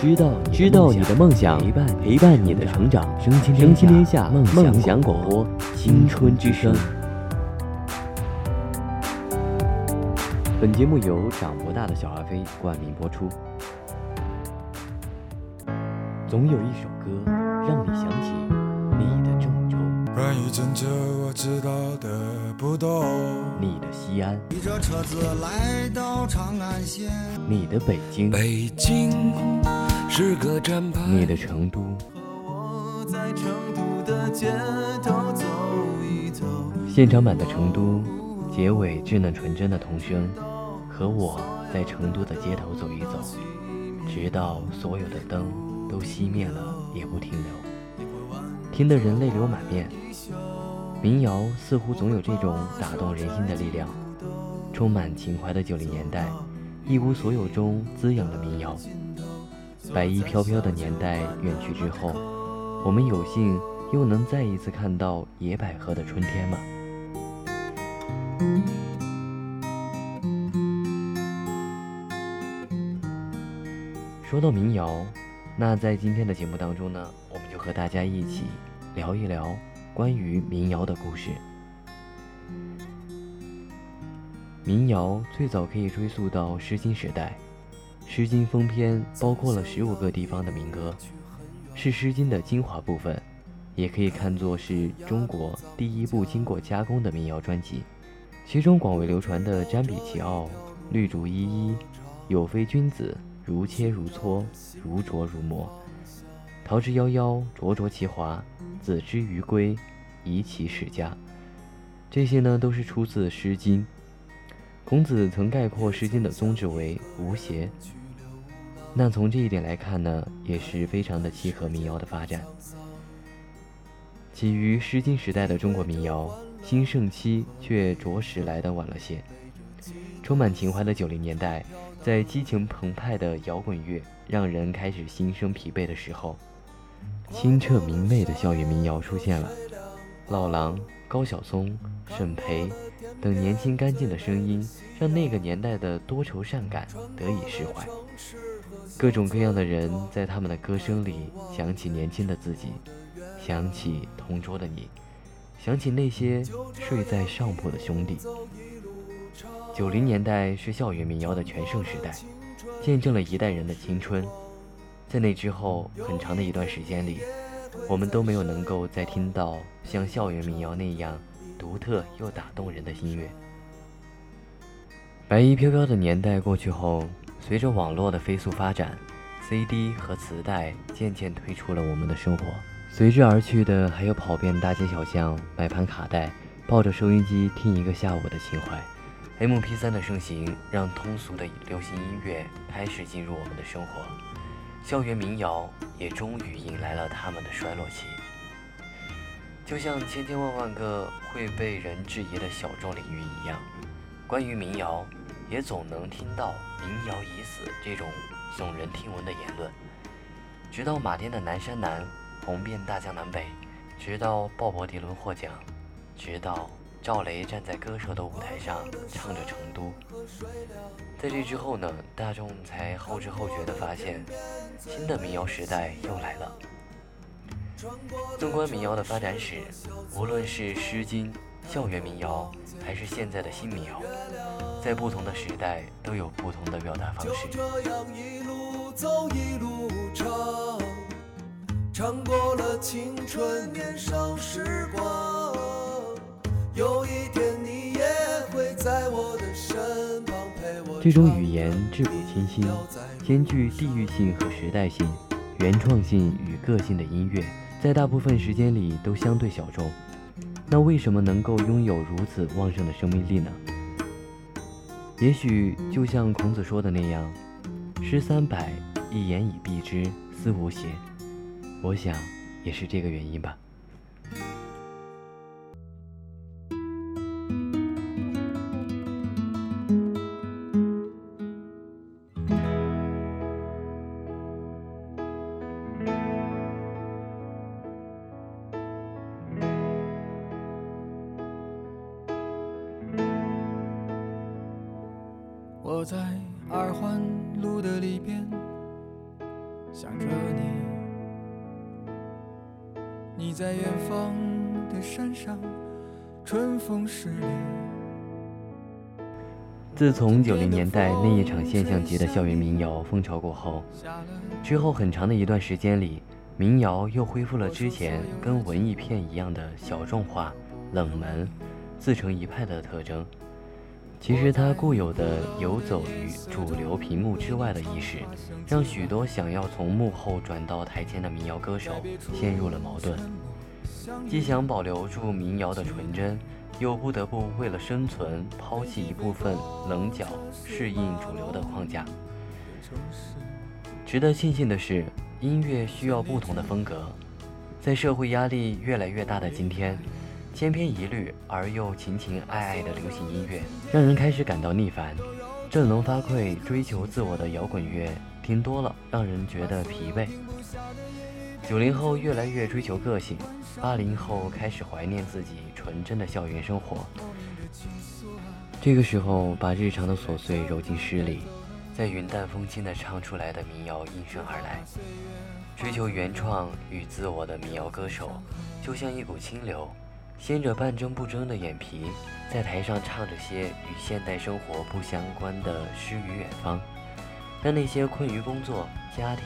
知道知道你的梦想，陪伴陪伴你的成长，升清升清天下梦想广播，青春之声。本节目由长不大的小阿飞冠名播出。总有一首歌让你想起你的郑州，关于郑州我知道的不多。你的西安，骑着车子来到长安县，你的北京，北京是个站牌。你的成都，我在成都的街头走一走。现场版的成都，结尾稚嫩纯真的童声，和我在成都的街头走一走，直到所有的灯都熄灭了也不停留，听得人泪流满面。民谣似乎总有这种打动人心的力量，充满情怀的九零年代，一无所有中滋养了民谣。白衣飘飘的年代远去之后，我们有幸又能再一次看到野百合的春天吗？说到民谣，那在今天的节目当中呢，我们就和大家一起聊一聊关于民谣的故事。民谣最早可以追溯到《诗经》时代，《诗经》封篇包括了十五个地方的民歌，是《诗经》的精华部分，也可以看作是中国第一部经过加工的民谣专辑。其中广为流传的《瞻彼其奥》《绿竹依依》《有非君子》。如切如磋，如琢如磨。桃之夭夭，灼灼其华；子之于归，宜其室家。这些呢，都是出自《诗经》。孔子曾概括《诗经》的宗旨为无邪。那从这一点来看呢，也是非常的契合民谣的发展。起于《诗经》时代的中国民谣，兴盛期却着实来得晚了些。充满情怀的九零年代。在激情澎湃的摇滚乐让人开始心生疲惫的时候，清澈明媚的校园民谣出现了。老狼、高晓松、沈培等年轻干净的声音，让那个年代的多愁善感得以释怀。各种各样的人在他们的歌声里想起年轻的自己，想起同桌的你，想起那些睡在上铺的兄弟。九零年代是校园民谣的全盛时代，见证了一代人的青春。在那之后很长的一段时间里，我们都没有能够再听到像校园民谣那样独特又打动人的音乐。白衣飘飘的年代过去后，随着网络的飞速发展，CD 和磁带渐渐退出了我们的生活，随之而去的还有跑遍大街小巷买盘卡带，抱着收音机听一个下午的情怀。MP3 的盛行，让通俗的流行音乐开始进入我们的生活，校园民谣也终于迎来了他们的衰落期。就像千千万万个会被人质疑的小众领域一样，关于民谣，也总能听到“民谣已死”这种耸人听闻的言论。直到马天的《南山南》红遍大江南北，直到鲍勃迪伦获奖，直到……赵雷站在歌手的舞台上唱着《成都》，在这之后呢，大众才后知后觉地发现，新的民谣时代又来了。纵观民谣的发展史，无论是《诗经》、校园民谣，还是现在的新民谣，在不同的时代都有不同的表达方式。唱过了青春年少时光。有一天你也会在我的身旁陪我。这种语言质朴清新，兼具地域性和时代性、原创性与个性的音乐，在大部分时间里都相对小众。那为什么能够拥有如此旺盛的生命力呢？也许就像孔子说的那样：“诗三百，一言以蔽之，思无邪。”我想，也是这个原因吧。我在二环路的里边想着你。你在远方的山上春风十里。自从九零年代那一场现象级的校园民谣风潮过后之后很长的一段时间里民谣又恢复了之前跟文艺片一样的小众化冷门自成一派的特征。其实他固有的游走于主流屏幕之外的意识，让许多想要从幕后转到台前的民谣歌手陷入了矛盾，既想保留住民谣的纯真，又不得不为了生存抛弃一部分棱角，适应主流的框架。值得庆幸的是，音乐需要不同的风格，在社会压力越来越大的今天。千篇一律而又情情爱爱的流行音乐，让人开始感到腻烦；振聋发聩、追求自我的摇滚乐听多了，让人觉得疲惫。九零后越来越追求个性，八零后开始怀念自己纯真的校园生活。这个时候，把日常的琐碎揉进诗里，在云淡风轻的唱出来的民谣应声而来。追求原创与自我的民谣歌手，就像一股清流。掀着半睁不睁的眼皮，在台上唱着些与现代生活不相关的诗与远方，让那些困于工作、家庭、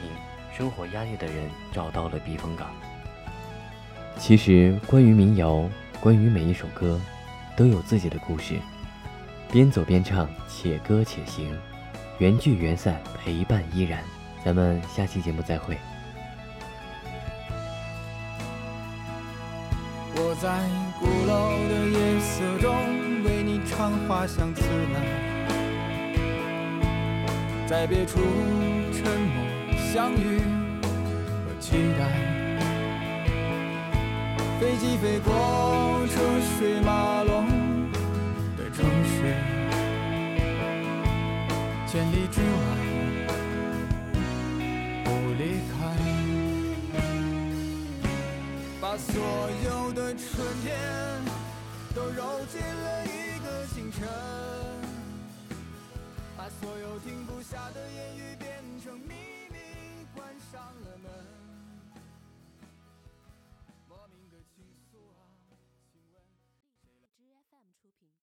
生活压力的人找到了避风港。其实，关于民谣，关于每一首歌，都有自己的故事。边走边唱，且歌且行，缘聚缘散，陪伴依然。咱们下期节目再会。我在鼓楼的夜色中为你唱花香自来，在别处沉默相遇和期待。飞机飞过车水马龙的城市，千里之外。揉